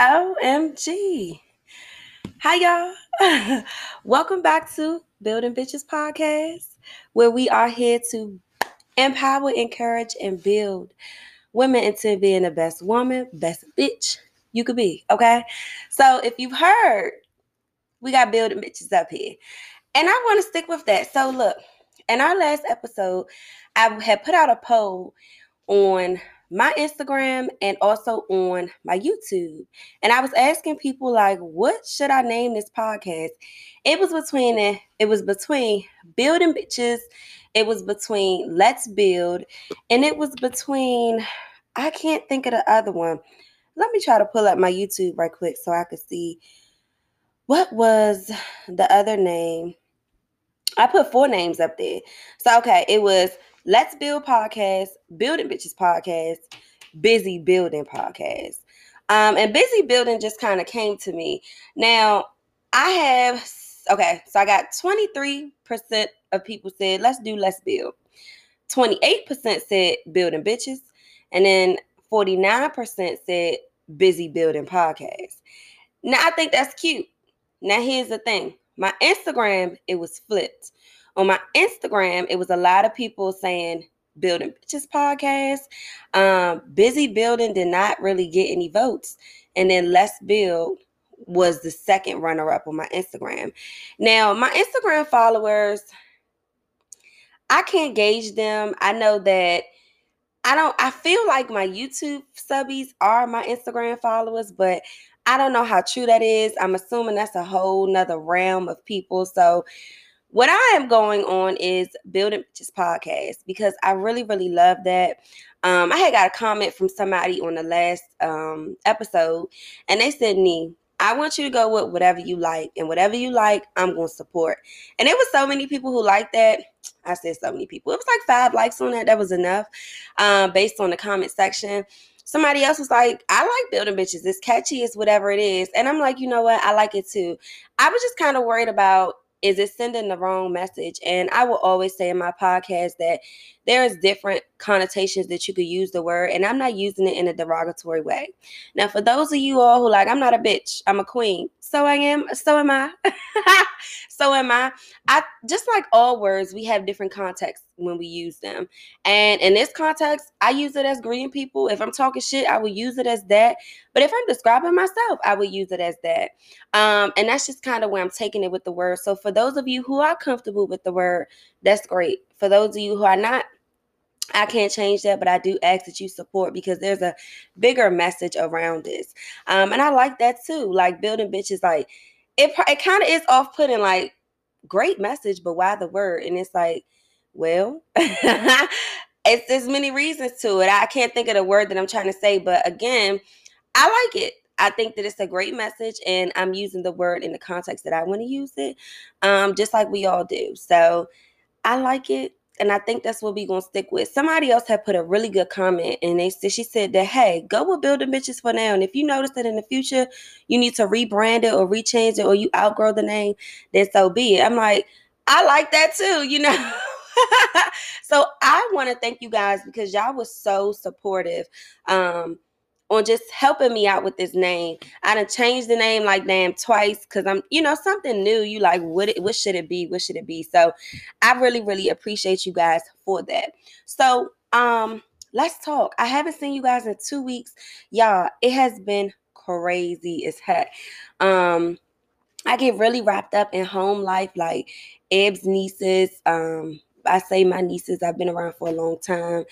OMG. Hi, y'all. Welcome back to Building Bitches Podcast, where we are here to empower, encourage, and build women into being the best woman, best bitch you could be. Okay. So if you've heard, we got building bitches up here. And I want to stick with that. So look, in our last episode, I had put out a poll on my Instagram and also on my YouTube. And I was asking people like, what should I name this podcast? It was between it, was between building bitches, it was between let's build, and it was between I can't think of the other one. Let me try to pull up my YouTube right quick so I could see what was the other name. I put four names up there. So okay, it was Let's Build Podcast, Building Bitches Podcast, Busy Building Podcast. Um, and Busy Building just kind of came to me. Now, I have, okay, so I got 23% of people said, let's do Let's Build. 28% said Building Bitches. And then 49% said Busy Building Podcast. Now, I think that's cute. Now, here's the thing my Instagram, it was flipped on my Instagram, it was a lot of people saying Building Bitches podcast. Um, Busy Building did not really get any votes. And then Let's Build was the second runner up on my Instagram. Now, my Instagram followers, I can't gauge them. I know that I don't, I feel like my YouTube subbies are my Instagram followers, but I don't know how true that is. I'm assuming that's a whole nother realm of people. So what I am going on is building bitches podcast because I really, really love that. Um, I had got a comment from somebody on the last um, episode, and they said, "Nee, I want you to go with whatever you like, and whatever you like, I'm going to support." And there was so many people who liked that. I said so many people. It was like five likes on that. That was enough, um, based on the comment section somebody else was like, I like building bitches. It's catchy, it's whatever it is. And I'm like, you know what? I like it too. I was just kind of worried about is it sending the wrong message? And I will always say in my podcast that there's different connotations that you could use the word, and I'm not using it in a derogatory way. Now, for those of you all who like, I'm not a bitch, I'm a queen. So I am, so am I. so am I. I just like all words, we have different contexts when we use them. And in this context, I use it as greeting people. If I'm talking shit, I will use it as that. But if I'm describing myself, I will use it as that. Um, and that's just kind of where I'm taking it with the word. So for those of you who are comfortable with the word, that's great. For those of you who are not, I can't change that, but I do ask that you support because there's a bigger message around this. Um, and I like that too. Like building bitches, like it, it kind of is off putting, like great message, but why the word? And it's like, well, it's there's many reasons to it. I can't think of the word that I'm trying to say, but again, I like it. I think that it's a great message, and I'm using the word in the context that I want to use it, um, just like we all do. So I like it, and I think that's what we're gonna stick with. Somebody else had put a really good comment, and they said she said that hey, go with building bitches for now, and if you notice that in the future you need to rebrand it or rechange it or you outgrow the name, then so be it. I'm like, I like that too, you know. so I want to thank you guys because y'all was so supportive. Um, on just helping me out with this name. I done changed the name like damn twice because I'm, you know, something new. You like, what it, what should it be? What should it be? So I really, really appreciate you guys for that. So um let's talk. I haven't seen you guys in two weeks. Y'all, it has been crazy as heck. Um I get really wrapped up in home life, like Eb's nieces, um, I say my nieces, I've been around for a long time.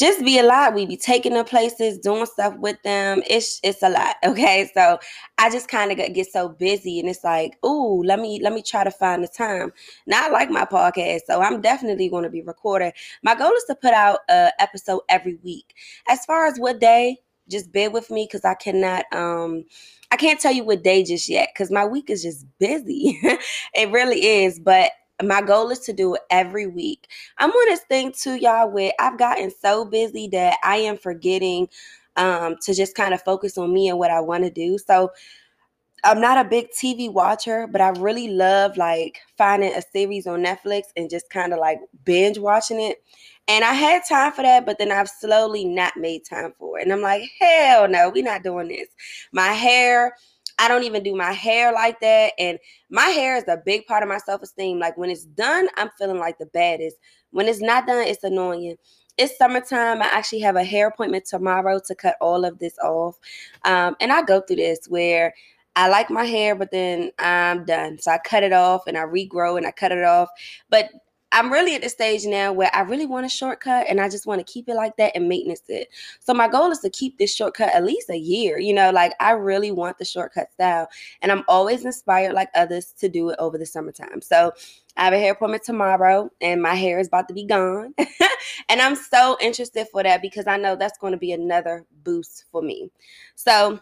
Just be a lot. We be taking them places, doing stuff with them. It's it's a lot. Okay. So I just kind of get so busy and it's like, ooh, let me let me try to find the time. Now I like my podcast, so I'm definitely going to be recording. My goal is to put out a episode every week. As far as what day, just bear with me because I cannot um I can't tell you what day just yet because my week is just busy. it really is. But my goal is to do it every week. I'm on this thing too, y'all, with I've gotten so busy that I am forgetting um, to just kind of focus on me and what I want to do. So I'm not a big TV watcher, but I really love like finding a series on Netflix and just kind of like binge watching it. And I had time for that, but then I've slowly not made time for it. And I'm like, hell no, we're not doing this. My hair, I don't even do my hair like that. And my hair is a big part of my self esteem. Like when it's done, I'm feeling like the baddest. When it's not done, it's annoying it's summertime. I actually have a hair appointment tomorrow to cut all of this off. Um, and I go through this where I like my hair, but then I'm done. So I cut it off and I regrow and I cut it off. But I'm really at the stage now where I really want a shortcut and I just want to keep it like that and maintenance it. So my goal is to keep this shortcut at least a year. You know, like I really want the shortcut style. And I'm always inspired like others to do it over the summertime. So I have a hair appointment tomorrow and my hair is about to be gone. and I'm so interested for that because I know that's going to be another boost for me. So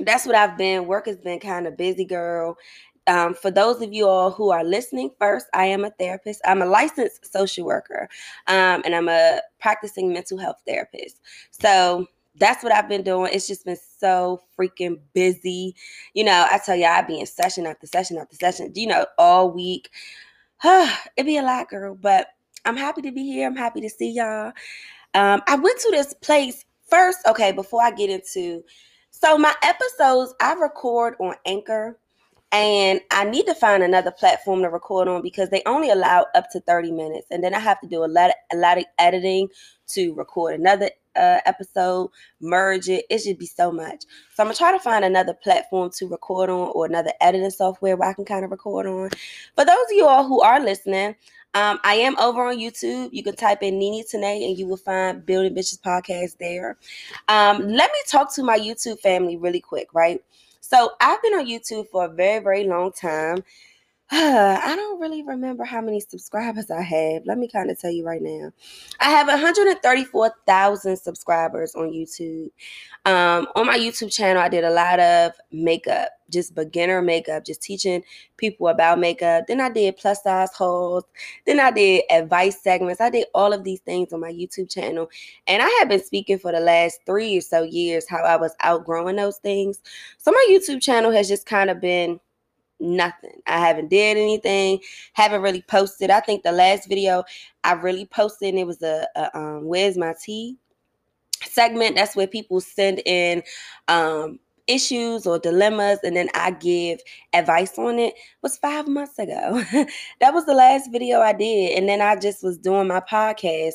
that's what I've been. Work has been kind of busy, girl. Um, for those of you all who are listening, first, I am a therapist. I'm a licensed social worker, um, and I'm a practicing mental health therapist. So that's what I've been doing. It's just been so freaking busy. You know, I tell you, I be in session after session after session, you know, all week. It'd be a lot, girl, but I'm happy to be here. I'm happy to see y'all. Um, I went to this place first. Okay, before I get into so my episodes, I record on Anchor and I need to find another platform to record on because they only allow up to 30 minutes. And then I have to do a lot of, a lot of editing to record another uh, episode, merge it. It should be so much. So I'm gonna try to find another platform to record on or another editing software where I can kind of record on. For those of you all who are listening, um, I am over on YouTube. You can type in Nini Tanae and you will find Building Bitches podcast there. Um, let me talk to my YouTube family really quick, right? So I've been on YouTube for a very, very long time. I don't really remember how many subscribers I have. Let me kind of tell you right now. I have 134,000 subscribers on YouTube. Um, on my YouTube channel, I did a lot of makeup, just beginner makeup, just teaching people about makeup. Then I did plus size hauls. Then I did advice segments. I did all of these things on my YouTube channel. And I have been speaking for the last three or so years how I was outgrowing those things. So my YouTube channel has just kind of been nothing. I haven't did anything, haven't really posted. I think the last video I really posted and it was a, a um, where's my tea segment. That's where people send in um issues or dilemmas and then I give advice on it was 5 months ago. that was the last video I did and then I just was doing my podcast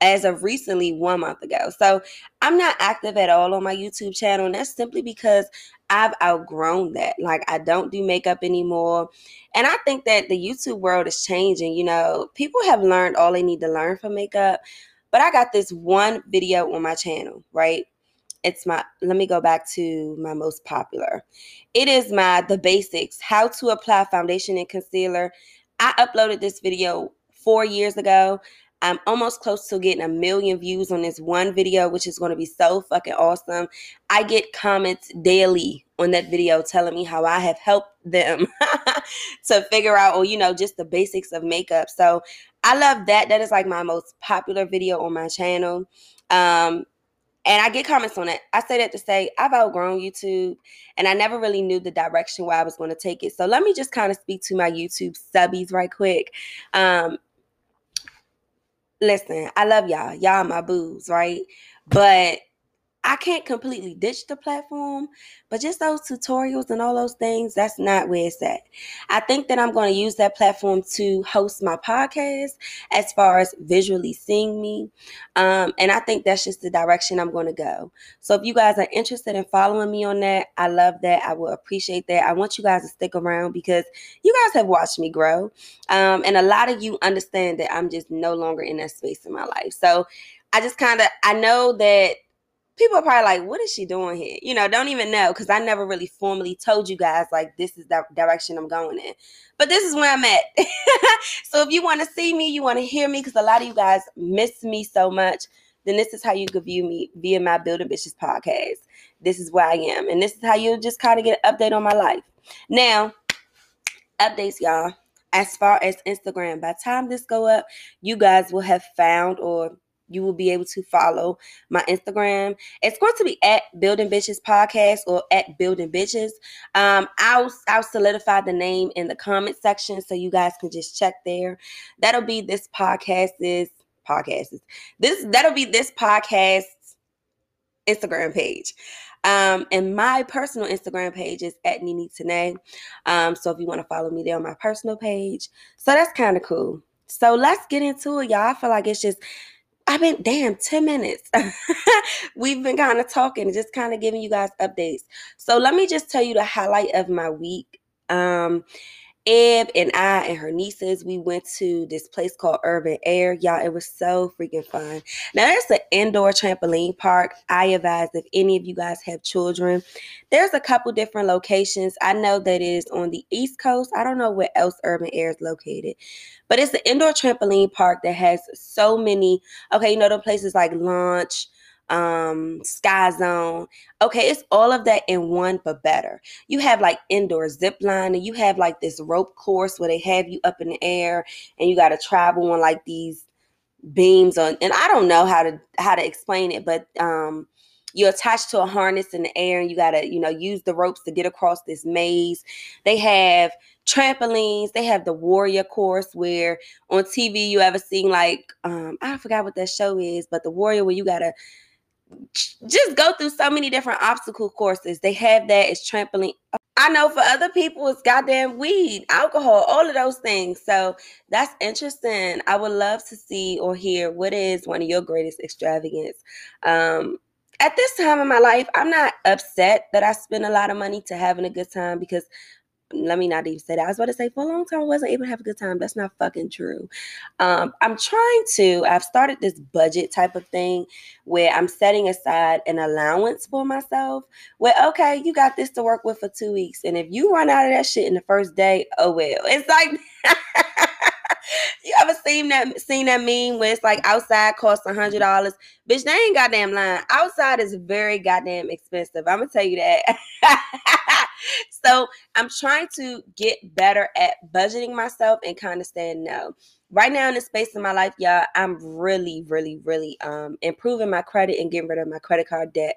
as of recently one month ago. So I'm not active at all on my YouTube channel. And that's simply because I've outgrown that. Like I don't do makeup anymore. And I think that the YouTube world is changing. You know, people have learned all they need to learn from makeup. But I got this one video on my channel, right? It's my let me go back to my most popular. It is my the basics, how to apply foundation and concealer. I uploaded this video 4 years ago. I'm almost close to getting a million views on this one video, which is going to be so fucking awesome. I get comments daily on that video telling me how I have helped them to figure out, or, you know, just the basics of makeup. So I love that. That is like my most popular video on my channel. Um, and I get comments on it. I say that to say I've outgrown YouTube and I never really knew the direction where I was going to take it. So let me just kind of speak to my YouTube subbies right quick. Um, listen, I love y'all. Y'all my boos, right? But I can't completely ditch the platform, but just those tutorials and all those things, that's not where it's at. I think that I'm going to use that platform to host my podcast as far as visually seeing me. Um, and I think that's just the direction I'm going to go. So if you guys are interested in following me on that, I love that. I will appreciate that. I want you guys to stick around because you guys have watched me grow. Um, and a lot of you understand that I'm just no longer in that space in my life. So I just kind of, I know that people are probably like, what is she doing here? You know, don't even know because I never really formally told you guys like this is the direction I'm going in. But this is where I'm at. so if you want to see me, you want to hear me, because a lot of you guys miss me so much, then this is how you could view me via my Building Bitches podcast. This is where I am. And this is how you'll just kind of get an update on my life. Now, updates, y'all. As far as Instagram, by time this go up, you guys will have found or you will be able to follow my Instagram. It's going to be at Building Bitches Podcast or at Building Bitches. Um, I'll I'll solidify the name in the comment section so you guys can just check there. That'll be this podcast is podcast is this that'll be this podcast Instagram page. Um, and my personal Instagram page is at Nini Tanae. Um, so if you want to follow me there on my personal page, so that's kind of cool. So let's get into it, y'all. I feel like it's just I've been damn 10 minutes. We've been kind of talking, just kind of giving you guys updates. So let me just tell you the highlight of my week. Um, Eb and I and her nieces, we went to this place called Urban Air. Y'all, it was so freaking fun. Now, there's an indoor trampoline park. I advise if any of you guys have children, there's a couple different locations. I know that is on the East Coast. I don't know where else Urban Air is located, but it's an indoor trampoline park that has so many. Okay, you know, the places like Launch um, Sky Zone. Okay, it's all of that in one, but better. You have like indoor zip line, and you have like this rope course where they have you up in the air, and you got to travel on like these beams on. And I don't know how to how to explain it, but um, you're attached to a harness in the air, and you got to you know use the ropes to get across this maze. They have trampolines. They have the warrior course where on TV you ever seen like um I forgot what that show is, but the warrior where you gotta just go through so many different obstacle courses. They have that. It's trampoline. I know for other people, it's goddamn weed, alcohol, all of those things. So that's interesting. I would love to see or hear what is one of your greatest extravagance. Um, at this time in my life, I'm not upset that I spend a lot of money to having a good time because let me not even say that. I was about to say for a long time I wasn't able to have a good time. That's not fucking true. Um, I'm trying to. I've started this budget type of thing where I'm setting aside an allowance for myself. Where okay, you got this to work with for two weeks, and if you run out of that shit in the first day, oh well. It's like. you ever seen that seen that meme where it's like outside costs a hundred dollars? Bitch, they ain't goddamn lying. Outside is very goddamn expensive. I'm gonna tell you that. so I'm trying to get better at budgeting myself and kind of saying no. Right now in this space in my life, y'all, I'm really, really, really um improving my credit and getting rid of my credit card debt.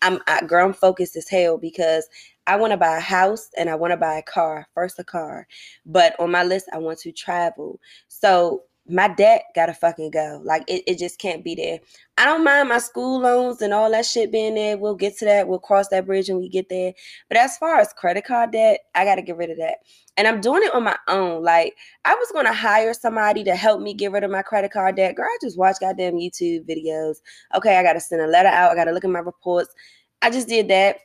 I'm I, girl, I'm focused as hell because I want to buy a house and I want to buy a car, first a car. But on my list, I want to travel. So my debt gotta fucking go. Like it, it just can't be there. I don't mind my school loans and all that shit being there. We'll get to that. We'll cross that bridge when we get there. But as far as credit card debt, I gotta get rid of that. And I'm doing it on my own. Like I was gonna hire somebody to help me get rid of my credit card debt. Girl, I just watch goddamn YouTube videos. Okay, I gotta send a letter out. I gotta look at my reports. I just did that.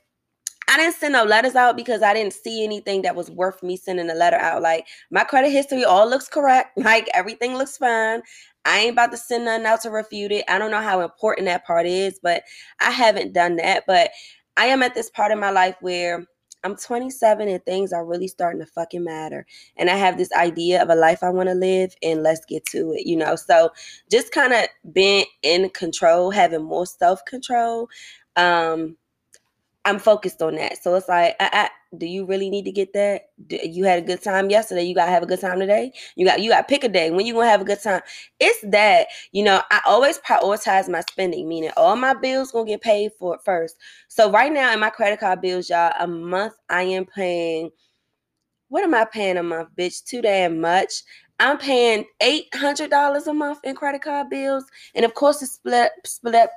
I didn't send no letters out because I didn't see anything that was worth me sending a letter out. Like my credit history all looks correct. Like everything looks fine. I ain't about to send nothing out to refute it. I don't know how important that part is, but I haven't done that. But I am at this part of my life where I'm 27 and things are really starting to fucking matter. And I have this idea of a life I want to live and let's get to it, you know. So just kind of being in control, having more self-control. Um I'm focused on that. So it's like, I, I, do you really need to get that? Do, you had a good time yesterday. You gotta have a good time today. You got you got pick a day when you gonna have a good time. It's that you know. I always prioritize my spending, meaning all my bills gonna get paid for first. So right now in my credit card bills, y'all, a month I am paying. What am I paying a month, bitch? Too damn much. I'm paying eight hundred dollars a month in credit card bills, and of course it's split split up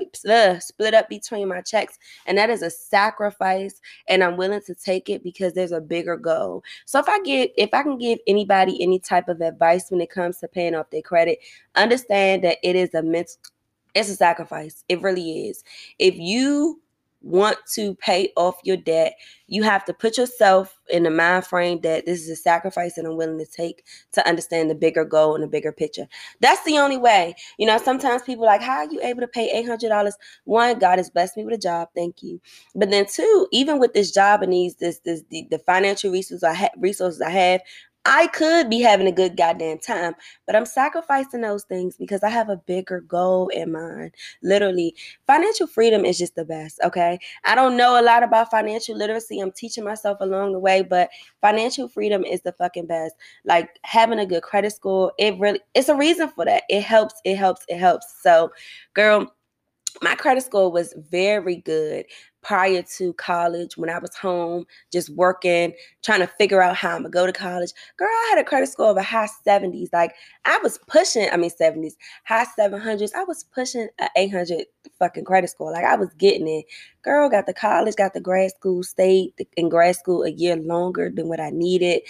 split up between my checks, and that is a sacrifice, and I'm willing to take it because there's a bigger goal. So if I get if I can give anybody any type of advice when it comes to paying off their credit, understand that it is a mental it's a sacrifice. It really is. If you want to pay off your debt, you have to put yourself in the mind frame that this is a sacrifice that I'm willing to take to understand the bigger goal and the bigger picture. That's the only way. You know, sometimes people like, how are you able to pay $800? One, God has blessed me with a job. Thank you. But then two, even with this job and these, this, this, the, the financial resources I, ha- resources I have, I could be having a good goddamn time, but I'm sacrificing those things because I have a bigger goal in mind. Literally, financial freedom is just the best, okay? I don't know a lot about financial literacy. I'm teaching myself along the way, but financial freedom is the fucking best. Like having a good credit score, it really it's a reason for that. It helps, it helps, it helps. So, girl, my credit score was very good prior to college when I was home, just working, trying to figure out how I'm gonna go to college. Girl, I had a credit score of a high 70s. Like I was pushing, I mean 70s, high 700s. I was pushing an 800 fucking credit score. Like I was getting it. Girl, got the college, got the grad school, stayed in grad school a year longer than what I needed.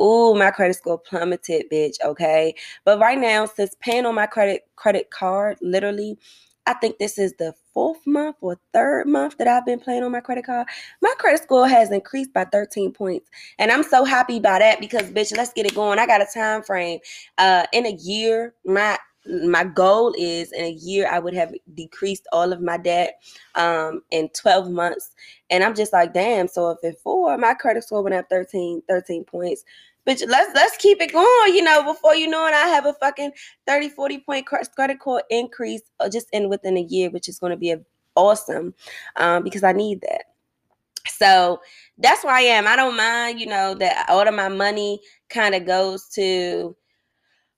Ooh, my credit score plummeted, bitch. Okay. But right now, since paying on my credit credit card, literally I think this is the fourth month or third month that I've been playing on my credit card. My credit score has increased by 13 points. And I'm so happy by that because bitch, let's get it going. I got a time frame. Uh in a year, my my goal is in a year I would have decreased all of my debt um in 12 months. And I'm just like, damn, so if in four, my credit score went up 13, 13 points bitch, let's let's keep it going. You know, before you know it, I have a fucking 30, 40 point credit card increase uh, just in within a year, which is going to be awesome um, because I need that. So that's where I am. I don't mind, you know, that all of my money kind of goes to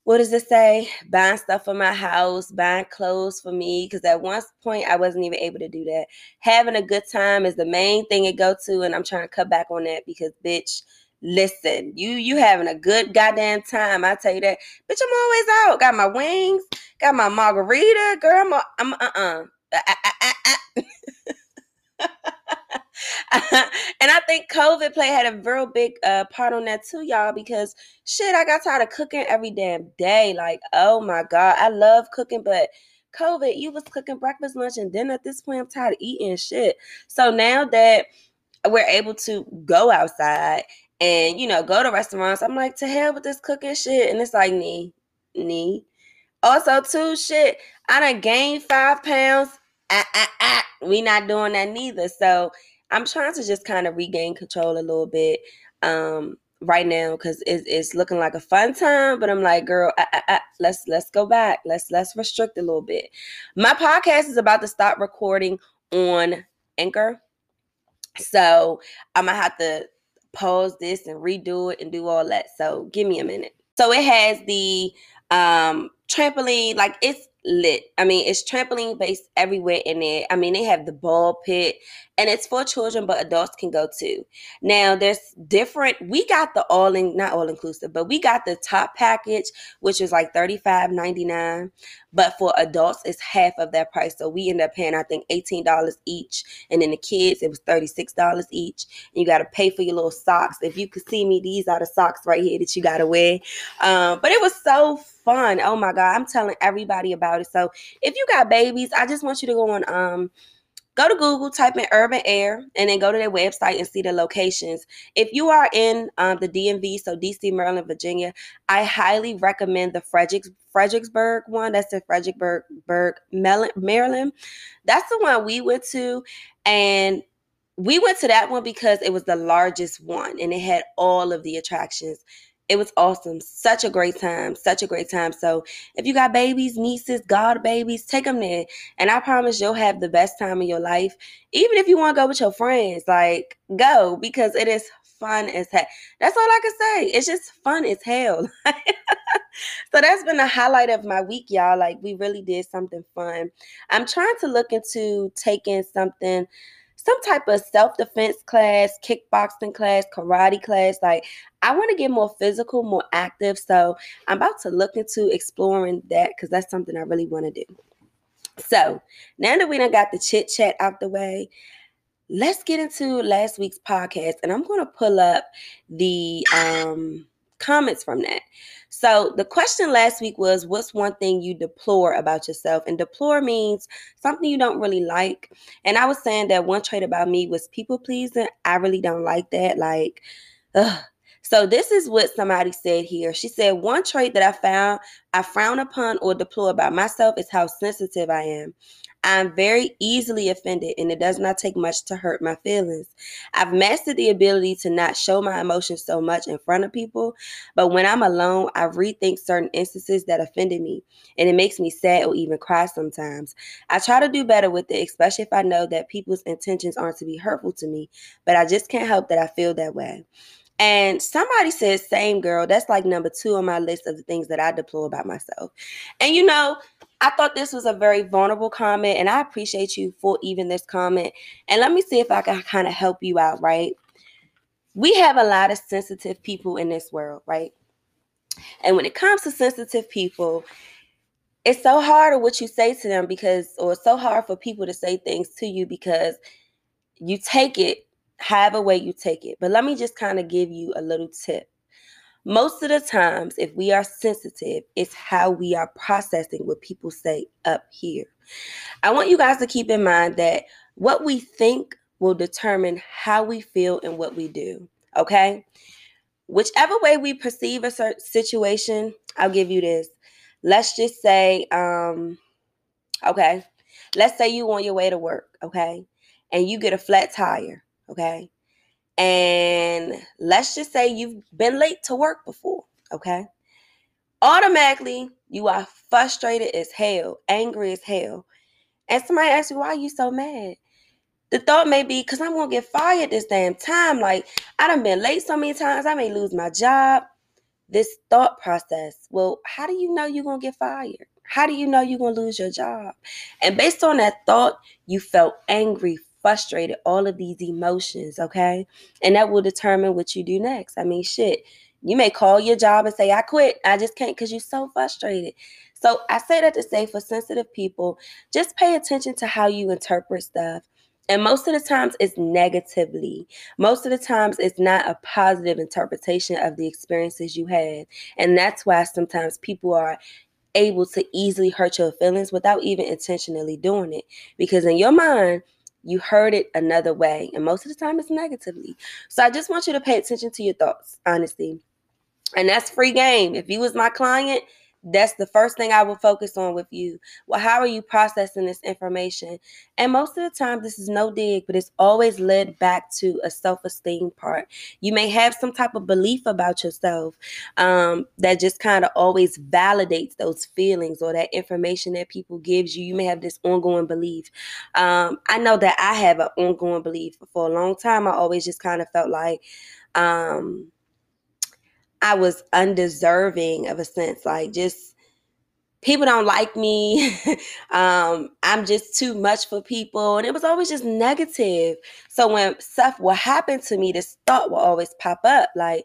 what does it say? Buying stuff for my house, buying clothes for me. Because at one point, I wasn't even able to do that. Having a good time is the main thing it go to, and I'm trying to cut back on that because, bitch, listen, you you having a good goddamn time. I tell you that, bitch. I'm always out. Got my wings, got my margarita, girl. I'm a, I'm uh uh-uh. uh. and I think COVID play had a real big uh, part on that too, y'all. Because shit, I got tired of cooking every damn day. Like, oh my god, I love cooking, but COVID, you was cooking breakfast, lunch, and dinner. At this point, I'm tired of eating shit. So now that we're able to go outside and you know go to restaurants. I'm like, to hell with this cooking shit, and it's like me, me. Also, too, shit, I done gained five pounds. Ah, ah, ah. We not doing that neither. So I'm trying to just kind of regain control a little bit um, right now because it's, it's looking like a fun time. But I'm like, girl, ah, ah, ah, let's let's go back. Let's let's restrict a little bit. My podcast is about to stop recording on Anchor. So I'm gonna have to pause this and redo it and do all that. So give me a minute. So it has the um trampoline, like it's lit. I mean, it's trampoline based everywhere in it. I mean, they have the ball pit and it's for children, but adults can go too. Now, there's different, we got the all in, not all inclusive, but we got the top package, which is like $35.99. But for adults, it's half of that price. So we end up paying, I think, $18 each. And then the kids, it was $36 each. And you got to pay for your little socks. If you could see me, these are the socks right here that you got to wear. Um, but it was so fun. Oh my God. I'm telling everybody about it. So if you got babies, I just want you to go on um go to Google, type in urban air, and then go to their website and see the locations. If you are in um, the DMV, so DC, Maryland, Virginia, I highly recommend the Fredericks, Fredericksburg one. That's in Fredericksburg, Maryland. That's the one we went to. And we went to that one because it was the largest one and it had all of the attractions it was awesome. Such a great time. Such a great time. So if you got babies, nieces, god babies, take them there. And I promise you'll have the best time of your life. Even if you want to go with your friends, like go because it is fun as hell. That's all I can say. It's just fun as hell. so that's been the highlight of my week, y'all. Like we really did something fun. I'm trying to look into taking something some type of self-defense class, kickboxing class, karate class. Like I want to get more physical, more active. So I'm about to look into exploring that because that's something I really want to do. So now that we done got the chit chat out the way, let's get into last week's podcast. And I'm going to pull up the um comments from that. So the question last week was what's one thing you deplore about yourself? And deplore means something you don't really like. And I was saying that one trait about me was people pleasing. I really don't like that. Like, ugh. So this is what somebody said here. She said one trait that I found I frown upon or deplore about myself is how sensitive I am. I'm very easily offended, and it does not take much to hurt my feelings. I've mastered the ability to not show my emotions so much in front of people, but when I'm alone, I rethink certain instances that offended me, and it makes me sad or even cry sometimes. I try to do better with it, especially if I know that people's intentions aren't to be hurtful to me, but I just can't help that I feel that way. And somebody says, same girl. That's like number two on my list of the things that I deplore about myself. And you know, I thought this was a very vulnerable comment, and I appreciate you for even this comment. And let me see if I can kind of help you out, right? We have a lot of sensitive people in this world, right? And when it comes to sensitive people, it's so hard what you say to them because, or it's so hard for people to say things to you because you take it however way you take it. But let me just kind of give you a little tip. Most of the times, if we are sensitive, it's how we are processing what people say up here. I want you guys to keep in mind that what we think will determine how we feel and what we do. Okay? Whichever way we perceive a certain situation, I'll give you this. Let's just say, um, okay, let's say you on your way to work, okay, and you get a flat tire okay? And let's just say you've been late to work before, okay? Automatically, you are frustrated as hell, angry as hell. And somebody asks you, why are you so mad? The thought may be, because I'm going to get fired this damn time. Like, I done been late so many times, I may lose my job. This thought process, well, how do you know you're going to get fired? How do you know you're going to lose your job? And based on that thought, you felt angry, frustrated, all of these emotions, okay? And that will determine what you do next. I mean, shit, you may call your job and say, I quit. I just can't because you're so frustrated. So I say that to say for sensitive people, just pay attention to how you interpret stuff. And most of the times it's negatively. Most of the times it's not a positive interpretation of the experiences you had. And that's why sometimes people are able to easily hurt your feelings without even intentionally doing it. Because in your mind, you heard it another way. And most of the time it's negatively. So I just want you to pay attention to your thoughts, honestly. And that's free game. If you was my client, that's the first thing I will focus on with you. Well, how are you processing this information? And most of the time, this is no dig, but it's always led back to a self esteem part. You may have some type of belief about yourself um, that just kind of always validates those feelings or that information that people gives you. You may have this ongoing belief. Um, I know that I have an ongoing belief. For a long time, I always just kind of felt like, um, I was undeserving of a sense, like just people don't like me. um, I'm just too much for people. And it was always just negative. So when stuff will happen to me, this thought will always pop up like,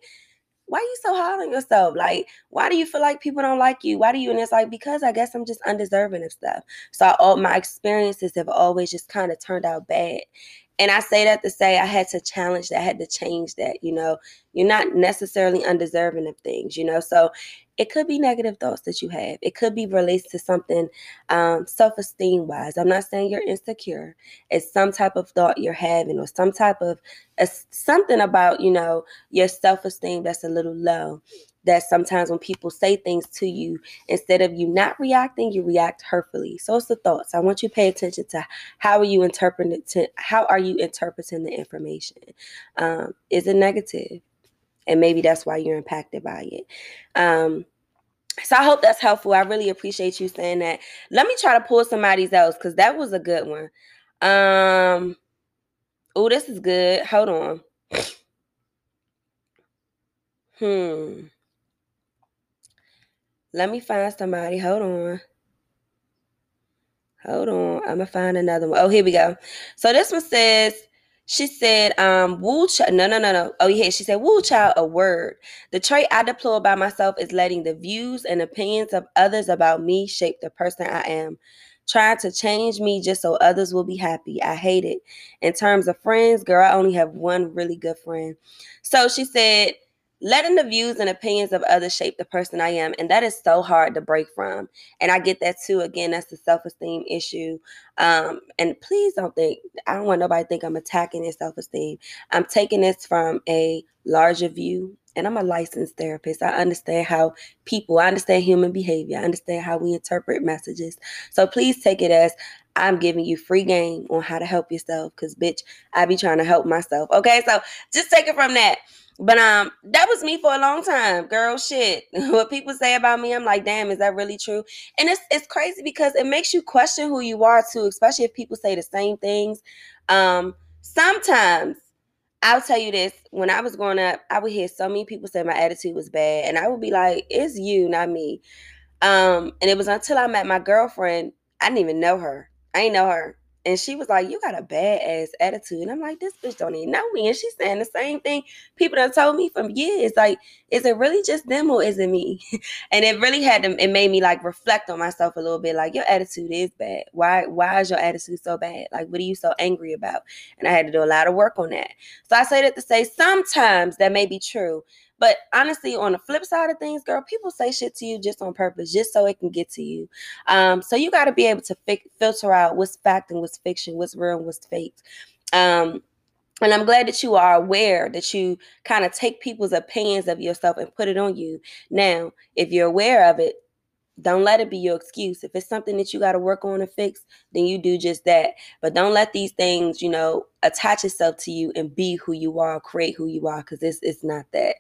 why are you so hard on yourself? Like, why do you feel like people don't like you? Why do you? And it's like, because I guess I'm just undeserving of stuff. So all my experiences have always just kind of turned out bad. And I say that to say I had to challenge that, I had to change that. You know, you're not necessarily undeserving of things, you know. So it could be negative thoughts that you have. It could be related to something um, self esteem wise. I'm not saying you're insecure. It's some type of thought you're having or some type of uh, something about, you know, your self esteem that's a little low that sometimes when people say things to you, instead of you not reacting, you react hurtfully. So it's the thoughts. I want you to pay attention to how are you interpreting to how are you interpreting the information. Um, is it negative? And maybe that's why you're impacted by it. Um, so I hope that's helpful. I really appreciate you saying that. Let me try to pull somebody's else because that was a good one. Um, oh, this is good. Hold on. Hmm. Let me find somebody. Hold on. Hold on. I'm gonna find another one. Oh, here we go. So this one says, she said, um, woo child. No, no, no, no. Oh, yeah. She said, woo child, a word. The trait I deplore about myself is letting the views and opinions of others about me shape the person I am. Trying to change me just so others will be happy. I hate it. In terms of friends, girl, I only have one really good friend. So she said, letting the views and opinions of others shape the person I am. And that is so hard to break from. And I get that too. Again, that's the self esteem issue. Um, and please don't think, I don't want nobody to think I'm attacking their self esteem. I'm taking this from a larger view. And I'm a licensed therapist. I understand how people, I understand human behavior. I understand how we interpret messages. So please take it as I'm giving you free game on how to help yourself because, bitch, I be trying to help myself. Okay, so just take it from that. But um, that was me for a long time, girl. Shit, what people say about me, I'm like, damn, is that really true? And it's it's crazy because it makes you question who you are too, especially if people say the same things. Um, sometimes I'll tell you this: when I was growing up, I would hear so many people say my attitude was bad, and I would be like, "It's you, not me." Um, and it was until I met my girlfriend. I didn't even know her. I didn't know her. And she was like, You got a bad ass attitude. And I'm like, This bitch don't even know me. And she's saying the same thing people have told me from years. Like, is it really just them or is it me? and it really had to, it made me like reflect on myself a little bit. Like, your attitude is bad. Why, why is your attitude so bad? Like, what are you so angry about? And I had to do a lot of work on that. So I say that to say sometimes that may be true. But honestly, on the flip side of things, girl, people say shit to you just on purpose, just so it can get to you. Um, so you got to be able to fi- filter out what's fact and what's fiction, what's real and what's fake. Um, and I'm glad that you are aware that you kind of take people's opinions of yourself and put it on you. Now, if you're aware of it, don't let it be your excuse. If it's something that you got to work on and fix, then you do just that. But don't let these things, you know, attach itself to you and be who you are, create who you are, because it's it's not that.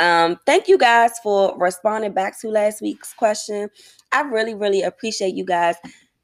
Um, thank you guys for responding back to last week's question. I really, really appreciate you guys.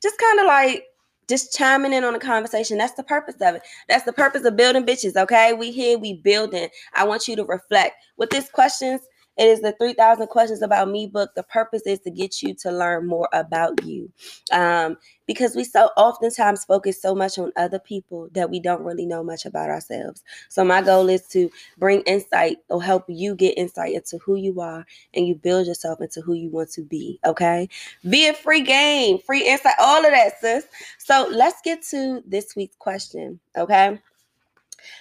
Just kind of like just chiming in on the conversation. That's the purpose of it. That's the purpose of building bitches. Okay, we here, we building. I want you to reflect with these questions it is the 3000 Questions About Me book. The purpose is to get you to learn more about you. Um, because we so oftentimes focus so much on other people that we don't really know much about ourselves. So my goal is to bring insight or help you get insight into who you are and you build yourself into who you want to be. Okay. Be a free game, free insight, all of that, sis. So let's get to this week's question. Okay.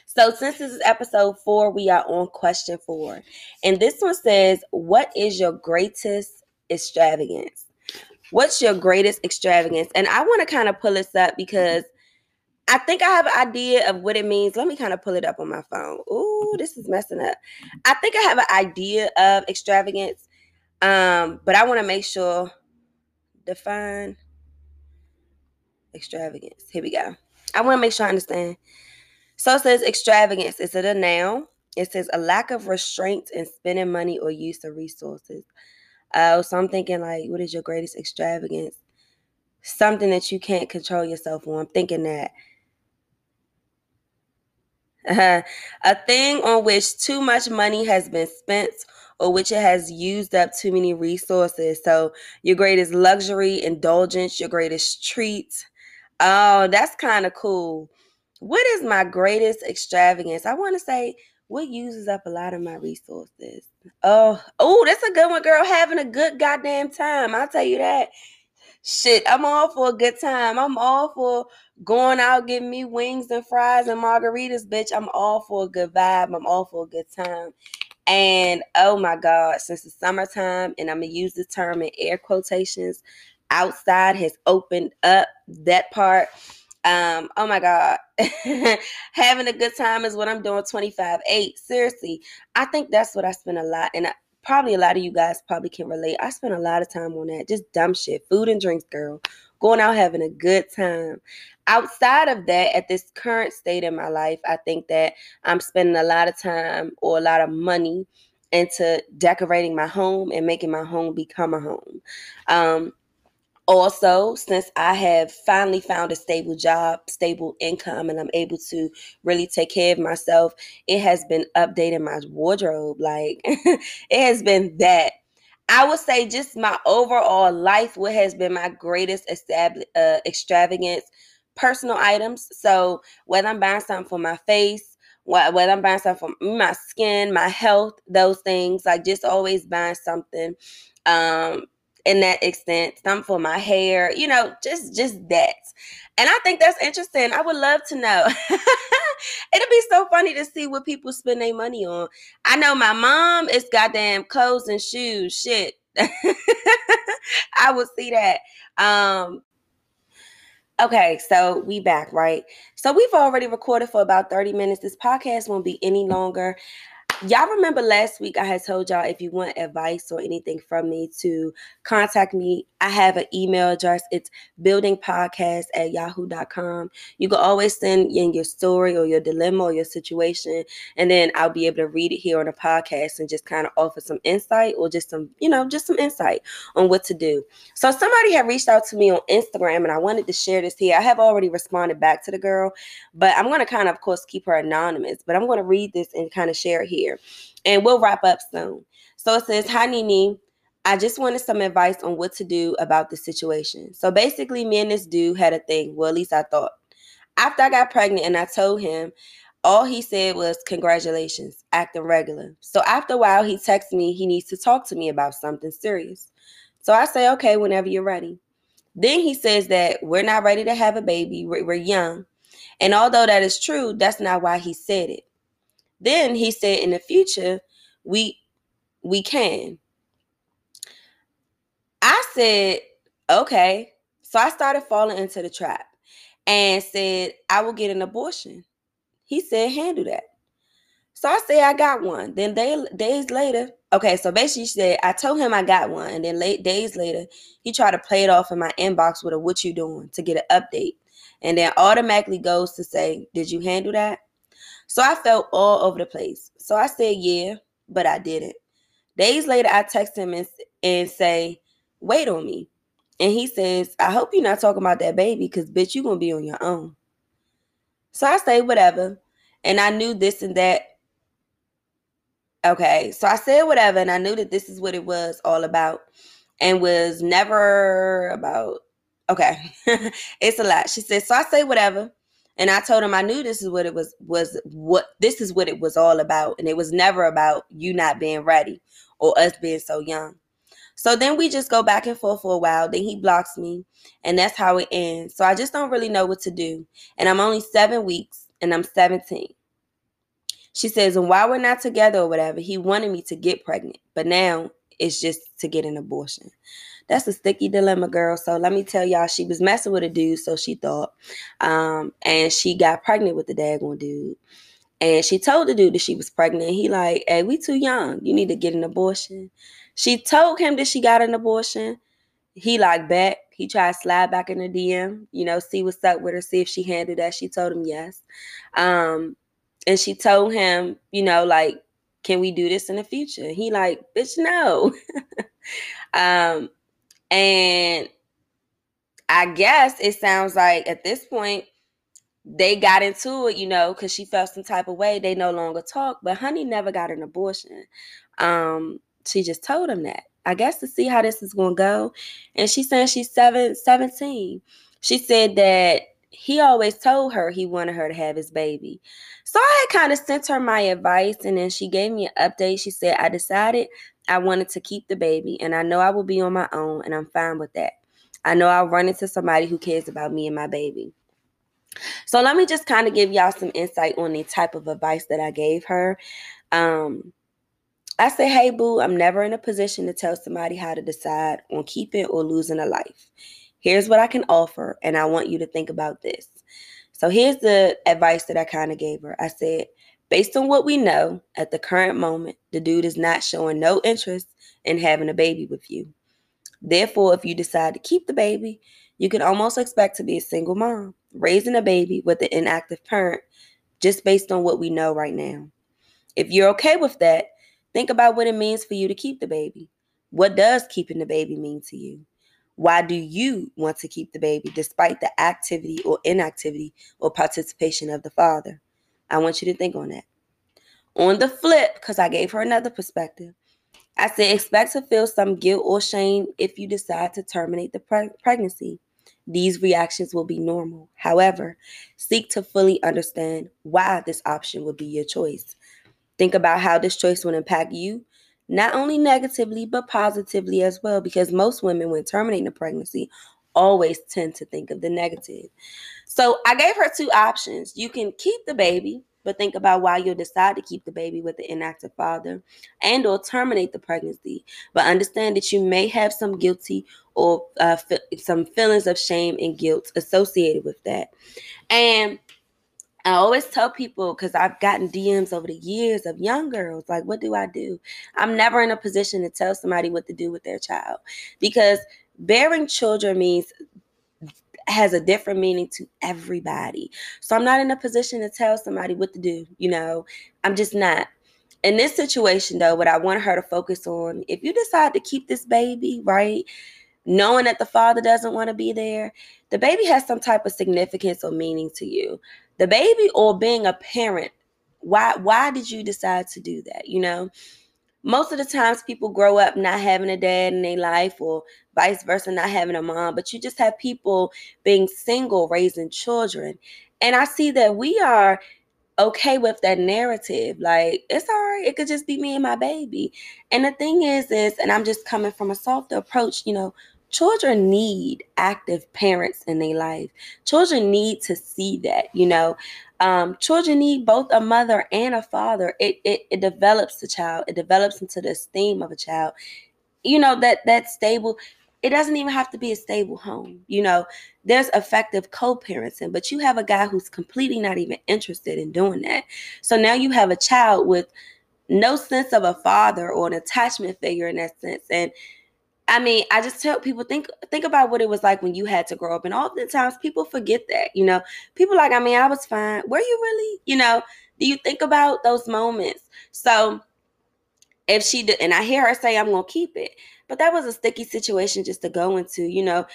So, since this is episode four, we are on question four. And this one says, What is your greatest extravagance? What's your greatest extravagance? And I want to kind of pull this up because I think I have an idea of what it means. Let me kind of pull it up on my phone. Ooh, this is messing up. I think I have an idea of extravagance, um, but I want to make sure define extravagance. Here we go. I want to make sure I understand. So it says extravagance. Is it a noun? It says a lack of restraint in spending money or use of resources. Uh, so I'm thinking like, what is your greatest extravagance? Something that you can't control yourself on. I'm thinking that. Uh, a thing on which too much money has been spent or which it has used up too many resources. So your greatest luxury, indulgence, your greatest treat. Oh, that's kind of cool. What is my greatest extravagance? I want to say what uses up a lot of my resources. Oh, oh, that's a good one, girl. Having a good goddamn time. I'll tell you that. Shit, I'm all for a good time. I'm all for going out getting me wings and fries and margaritas, bitch. I'm all for a good vibe. I'm all for a good time. And oh my God, since the summertime, and I'm gonna use the term in air quotations, outside has opened up that part um, oh my God. Having a good time is what I'm doing 25 8. Seriously, I think that's what I spend a lot. And I, probably a lot of you guys probably can relate. I spend a lot of time on that. Just dumb shit. Food and drinks, girl. Going out having a good time. Outside of that, at this current state in my life, I think that I'm spending a lot of time or a lot of money into decorating my home and making my home become a home. Um, also, since I have finally found a stable job, stable income, and I'm able to really take care of myself, it has been updating my wardrobe. Like, it has been that. I would say just my overall life, what has been my greatest establ- uh, extravagance, personal items. So, whether I'm buying something for my face, whether I'm buying something for my skin, my health, those things, like just always buying something. Um, in that extent some for my hair you know just just that. And i think that's interesting. I would love to know. It'll be so funny to see what people spend their money on. I know my mom is goddamn clothes and shoes. Shit. I would see that. Um Okay, so we back, right? So we've already recorded for about 30 minutes. This podcast won't be any longer. Y'all remember last week I had told y'all if you want advice or anything from me to contact me. I have an email address. It's buildingpodcast at yahoo.com. You can always send in your story or your dilemma or your situation, and then I'll be able to read it here on the podcast and just kind of offer some insight or just some, you know, just some insight on what to do. So somebody had reached out to me on Instagram and I wanted to share this here. I have already responded back to the girl, but I'm going to kind of, of course, keep her anonymous, but I'm going to read this and kind of share it here. And we'll wrap up soon. So it says, Hi, Nini. I just wanted some advice on what to do about the situation. So basically, me and this dude had a thing. Well, at least I thought. After I got pregnant and I told him, all he said was, Congratulations, acting regular. So after a while, he texts me he needs to talk to me about something serious. So I say, Okay, whenever you're ready. Then he says that we're not ready to have a baby, we're young. And although that is true, that's not why he said it. Then he said in the future, we we can. I said, okay. So I started falling into the trap and said, I will get an abortion. He said, handle that. So I said, I got one. Then day, days later, okay, so basically she said, I told him I got one. And then late days later, he tried to play it off in my inbox with a what you doing to get an update. And then automatically goes to say, Did you handle that? So I felt all over the place. So I said, Yeah, but I didn't. Days later, I text him and, and say, Wait on me. And he says, I hope you're not talking about that baby because, bitch, you're going to be on your own. So I say, Whatever. And I knew this and that. Okay. So I said, Whatever. And I knew that this is what it was all about and was never about, okay, it's a lot. She said, So I say, Whatever. And I told him I knew this is what it was was what this is what it was all about. And it was never about you not being ready or us being so young. So then we just go back and forth for a while. Then he blocks me, and that's how it ends. So I just don't really know what to do. And I'm only seven weeks, and I'm 17. She says, and while we're not together or whatever, he wanted me to get pregnant, but now it's just to get an abortion that's a sticky dilemma, girl. So let me tell y'all, she was messing with a dude, so she thought. Um, and she got pregnant with the daggone dude. And she told the dude that she was pregnant. He like, hey, we too young. You need to get an abortion. She told him that she got an abortion. He like back. He tried to slide back in the DM, you know, see what's up with her, see if she handled that. She told him yes. Um, and she told him, you know, like, can we do this in the future? He like, bitch, no. um, and I guess it sounds like at this point they got into it, you know, because she felt some type of way. They no longer talk, but Honey never got an abortion. Um, she just told him that. I guess to see how this is going to go. And she said she's seven, 17. She said that he always told her he wanted her to have his baby. So I had kind of sent her my advice and then she gave me an update. She said, I decided I wanted to keep the baby, and I know I will be on my own, and I'm fine with that. I know I'll run into somebody who cares about me and my baby. So let me just kind of give y'all some insight on the type of advice that I gave her. Um, I say, hey, boo, I'm never in a position to tell somebody how to decide on keeping or losing a life. Here's what I can offer, and I want you to think about this. So here's the advice that I kind of gave her. I said, Based on what we know at the current moment, the dude is not showing no interest in having a baby with you. Therefore, if you decide to keep the baby, you can almost expect to be a single mom, raising a baby with an inactive parent, just based on what we know right now. If you're okay with that, think about what it means for you to keep the baby. What does keeping the baby mean to you? Why do you want to keep the baby despite the activity or inactivity or participation of the father? I want you to think on that. On the flip, because I gave her another perspective, I said expect to feel some guilt or shame if you decide to terminate the pre- pregnancy. These reactions will be normal. However, seek to fully understand why this option would be your choice. Think about how this choice would impact you, not only negatively, but positively as well, because most women, when terminating a pregnancy, always tend to think of the negative. So I gave her two options. You can keep the baby, but think about why you'll decide to keep the baby with the inactive father and or terminate the pregnancy. But understand that you may have some guilty or uh, f- some feelings of shame and guilt associated with that. And I always tell people because I've gotten DMs over the years of young girls, like, what do I do? I'm never in a position to tell somebody what to do with their child because bearing children means has a different meaning to everybody. So I'm not in a position to tell somebody what to do, you know. I'm just not. In this situation though, what I want her to focus on, if you decide to keep this baby, right? Knowing that the father doesn't want to be there, the baby has some type of significance or meaning to you. The baby or being a parent, why why did you decide to do that? You know? most of the times people grow up not having a dad in their life or vice versa not having a mom but you just have people being single raising children and i see that we are okay with that narrative like it's all right it could just be me and my baby and the thing is is and i'm just coming from a softer approach you know children need active parents in their life children need to see that you know um, children need both a mother and a father. It, it it develops the child. It develops into the esteem of a child. You know that that stable. It doesn't even have to be a stable home. You know, there's effective co-parenting, but you have a guy who's completely not even interested in doing that. So now you have a child with no sense of a father or an attachment figure in that sense, and I mean, I just tell people think think about what it was like when you had to grow up, and oftentimes people forget that. You know, people like, I mean, I was fine. Were you really? You know, do you think about those moments? So if she did, and I hear her say, I'm gonna keep it, but that was a sticky situation just to go into. You know,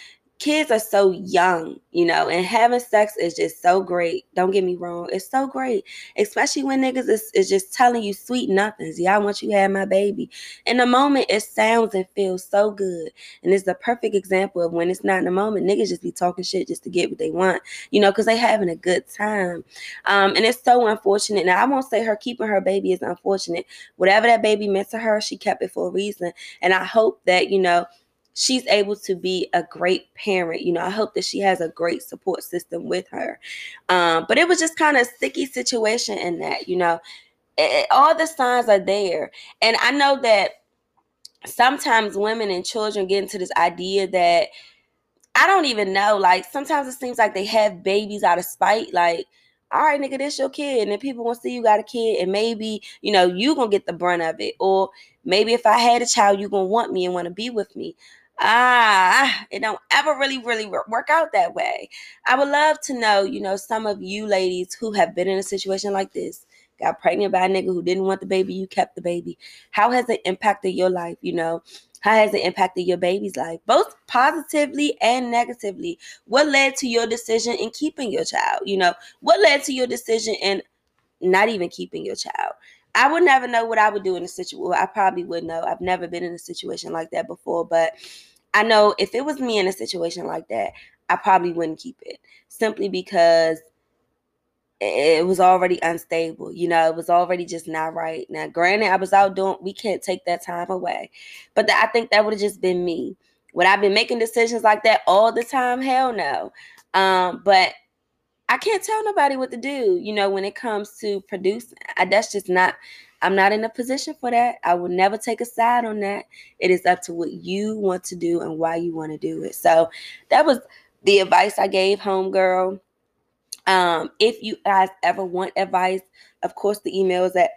kids are so young, you know, and having sex is just so great. Don't get me wrong, it's so great, especially when niggas is, is just telling you sweet nothings. Yeah, I want you to have my baby. In the moment, it sounds and feels so good, and it's the perfect example of when it's not in the moment. Niggas just be talking shit just to get what they want, you know, because they having a good time. Um, and it's so unfortunate. Now I won't say her keeping her baby is unfortunate. Whatever that baby meant to her, she kept it for a reason, and I hope that you know she's able to be a great parent. You know, I hope that she has a great support system with her. Um, but it was just kind of sticky situation in that, you know, it, all the signs are there. And I know that sometimes women and children get into this idea that I don't even know. Like sometimes it seems like they have babies out of spite. Like, all right, nigga, this your kid, and then people want to see you got a kid, and maybe you know you gonna get the brunt of it, or maybe if I had a child, you gonna want me and want to be with me ah, it don't ever really, really work out that way. I would love to know, you know, some of you ladies who have been in a situation like this, got pregnant by a nigga who didn't want the baby, you kept the baby. How has it impacted your life? You know, how has it impacted your baby's life, both positively and negatively? What led to your decision in keeping your child? You know, what led to your decision in not even keeping your child? I would never know what I would do in a situation. I probably would know. I've never been in a situation like that before, but I know if it was me in a situation like that, I probably wouldn't keep it simply because it was already unstable. You know, it was already just not right. Now, granted, I was out doing, we can't take that time away, but I think that would have just been me. Would I been making decisions like that all the time? Hell no. Um, but I can't tell nobody what to do, you know, when it comes to producing. I, that's just not, I'm not in a position for that. I will never take a side on that. It is up to what you want to do and why you want to do it. So that was the advice I gave homegirl. Um, if you guys ever want advice, of course, the email is at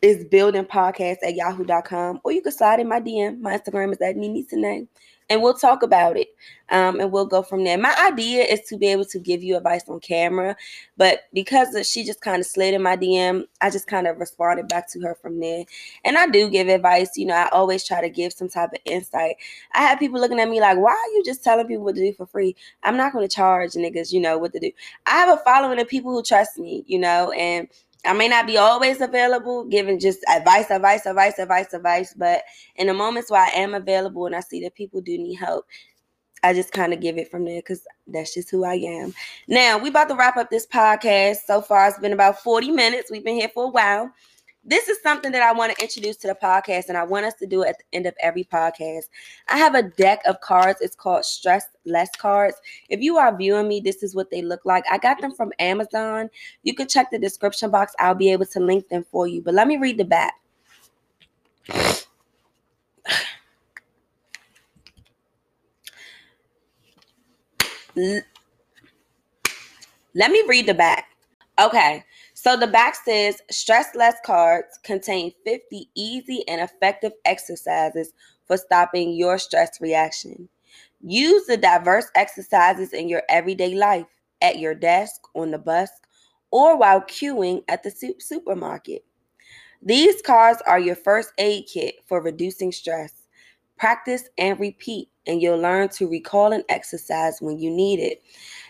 is building podcast at yahoo.com or you can slide in my DM. My Instagram is at Nini name and we'll talk about it um, and we'll go from there. My idea is to be able to give you advice on camera, but because she just kind of slid in my DM, I just kind of responded back to her from there. And I do give advice, you know, I always try to give some type of insight. I have people looking at me like, why are you just telling people what to do for free? I'm not going to charge niggas, you know, what to do. I have a following of people who trust me, you know, and I may not be always available, giving just advice, advice, advice, advice, advice. But in the moments where I am available and I see that people do need help, I just kind of give it from there because that's just who I am. Now we about to wrap up this podcast. So far, it's been about 40 minutes. We've been here for a while this is something that I want to introduce to the podcast, and I want us to do it at the end of every podcast. I have a deck of cards. It's called Stress Less cards. If you are viewing me, this is what they look like. I got them from Amazon. You can check the description box. I'll be able to link them for you. But let me read the back. Let me read the back. Okay, so the back says stress less cards contain 50 easy and effective exercises for stopping your stress reaction. Use the diverse exercises in your everyday life, at your desk, on the bus, or while queuing at the supermarket. These cards are your first aid kit for reducing stress. Practice and repeat, and you'll learn to recall an exercise when you need it.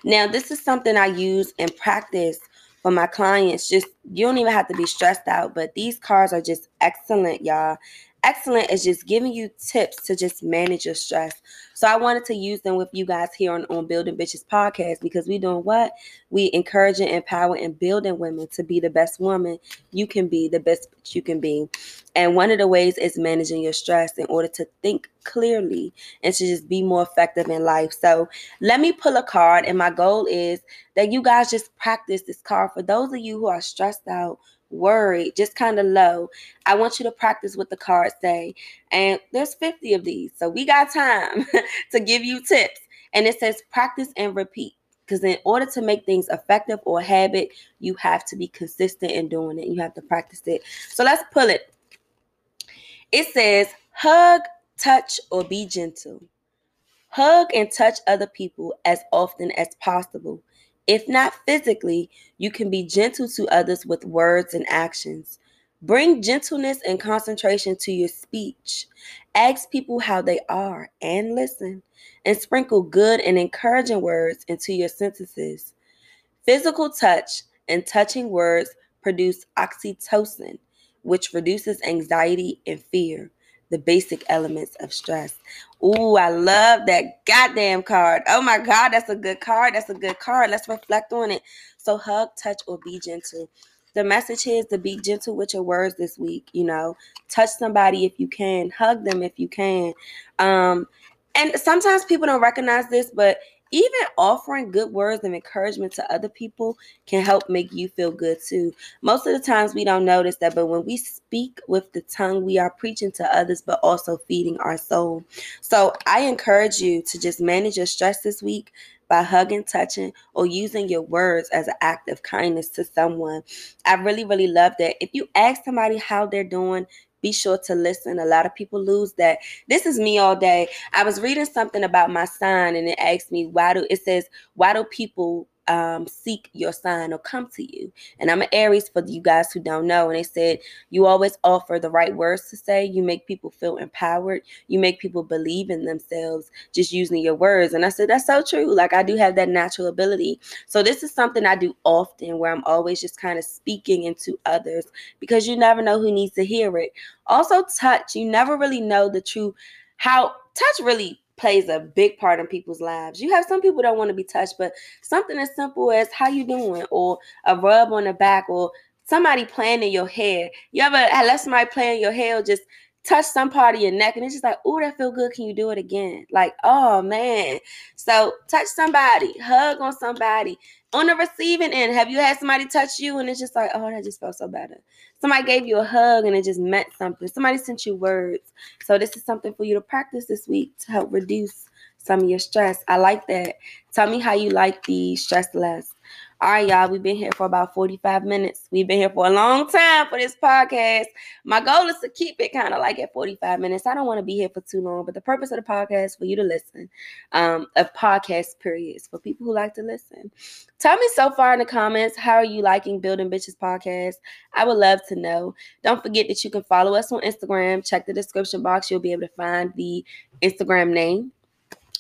Now, this is something I use and practice for my clients. Just you don't even have to be stressed out, but these cards are just excellent, y'all excellent is just giving you tips to just manage your stress. So I wanted to use them with you guys here on, on Building Bitches podcast because we doing what? We encouraging, empowering, and building women to be the best woman you can be, the best you can be. And one of the ways is managing your stress in order to think clearly and to just be more effective in life. So let me pull a card, and my goal is that you guys just practice this card for those of you who are stressed out worried, just kind of low, I want you to practice what the cards say. And there's 50 of these. So we got time to give you tips. And it says practice and repeat. Because in order to make things effective or habit, you have to be consistent in doing it. You have to practice it. So let's pull it. It says hug, touch, or be gentle. Hug and touch other people as often as possible. If not physically, you can be gentle to others with words and actions. Bring gentleness and concentration to your speech. Ask people how they are and listen. And sprinkle good and encouraging words into your sentences. Physical touch and touching words produce oxytocin, which reduces anxiety and fear the basic elements of stress. Ooh, I love that goddamn card. Oh my God, that's a good card. That's a good card. Let's reflect on it. So, hug, touch, or be gentle. The message is to be gentle with your words this week. You know, touch somebody if you can, hug them if you can. Um, and sometimes people don't recognize this, but even offering good words of encouragement to other people can help make you feel good too. Most of the times we don't notice that, but when we speak with the tongue, we are preaching to others, but also feeding our soul. So I encourage you to just manage your stress this week by hugging, touching, or using your words as an act of kindness to someone. I really, really love that. If you ask somebody how they're doing, be sure to listen. A lot of people lose that. This is me all day. I was reading something about my sign and it asked me why do it says why do people um, seek your sign or come to you. And I'm an Aries for you guys who don't know. And they said, you always offer the right words to say. You make people feel empowered. You make people believe in themselves just using your words. And I said, that's so true. Like I do have that natural ability. So this is something I do often where I'm always just kind of speaking into others because you never know who needs to hear it. Also, touch. You never really know the true how touch really plays a big part in people's lives. You have some people don't want to be touched, but something as simple as how you doing or a rub on the back or somebody playing in your hair. You ever let somebody play in your hair or just touch some part of your neck and it's just like, oh, that feel good. Can you do it again? Like, oh man. So touch somebody, hug on somebody. On the receiving end, have you had somebody touch you and it's just like, oh, that just felt so better. Somebody gave you a hug and it just meant something. Somebody sent you words. So this is something for you to practice this week to help reduce some of your stress. I like that. Tell me how you like the stress less. All right, y'all, we've been here for about 45 minutes. We've been here for a long time for this podcast. My goal is to keep it kind of like at 45 minutes. I don't want to be here for too long, but the purpose of the podcast for you to listen. Um, of podcast periods for people who like to listen. Tell me so far in the comments, how are you liking Building Bitches podcast? I would love to know. Don't forget that you can follow us on Instagram. Check the description box. You'll be able to find the Instagram name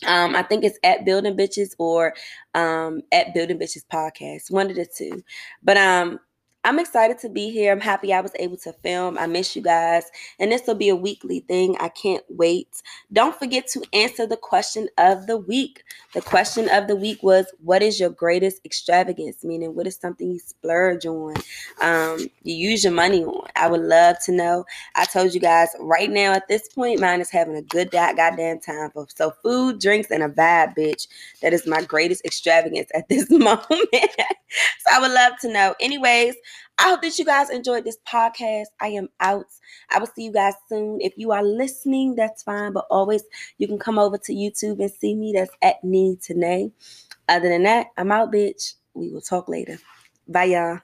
um, I think it's at Building Bitches or um, at Building Bitches Podcast, one of the two. But um, I'm excited to be here. I'm happy I was able to film. I miss you guys. And this will be a weekly thing. I can't wait. Don't forget to answer the question of the week. The question of the week was What is your greatest extravagance? Meaning, what is something you splurge on? Um, you use your money on? I would love to know. I told you guys right now at this point, mine is having a good goddamn time for so food, drinks, and a vibe, bitch. That is my greatest extravagance at this moment. so I would love to know. Anyways, I hope that you guys enjoyed this podcast. I am out. I will see you guys soon. If you are listening, that's fine. But always, you can come over to YouTube and see me. That's at me today. Other than that, I'm out, bitch. We will talk later. Bye, y'all.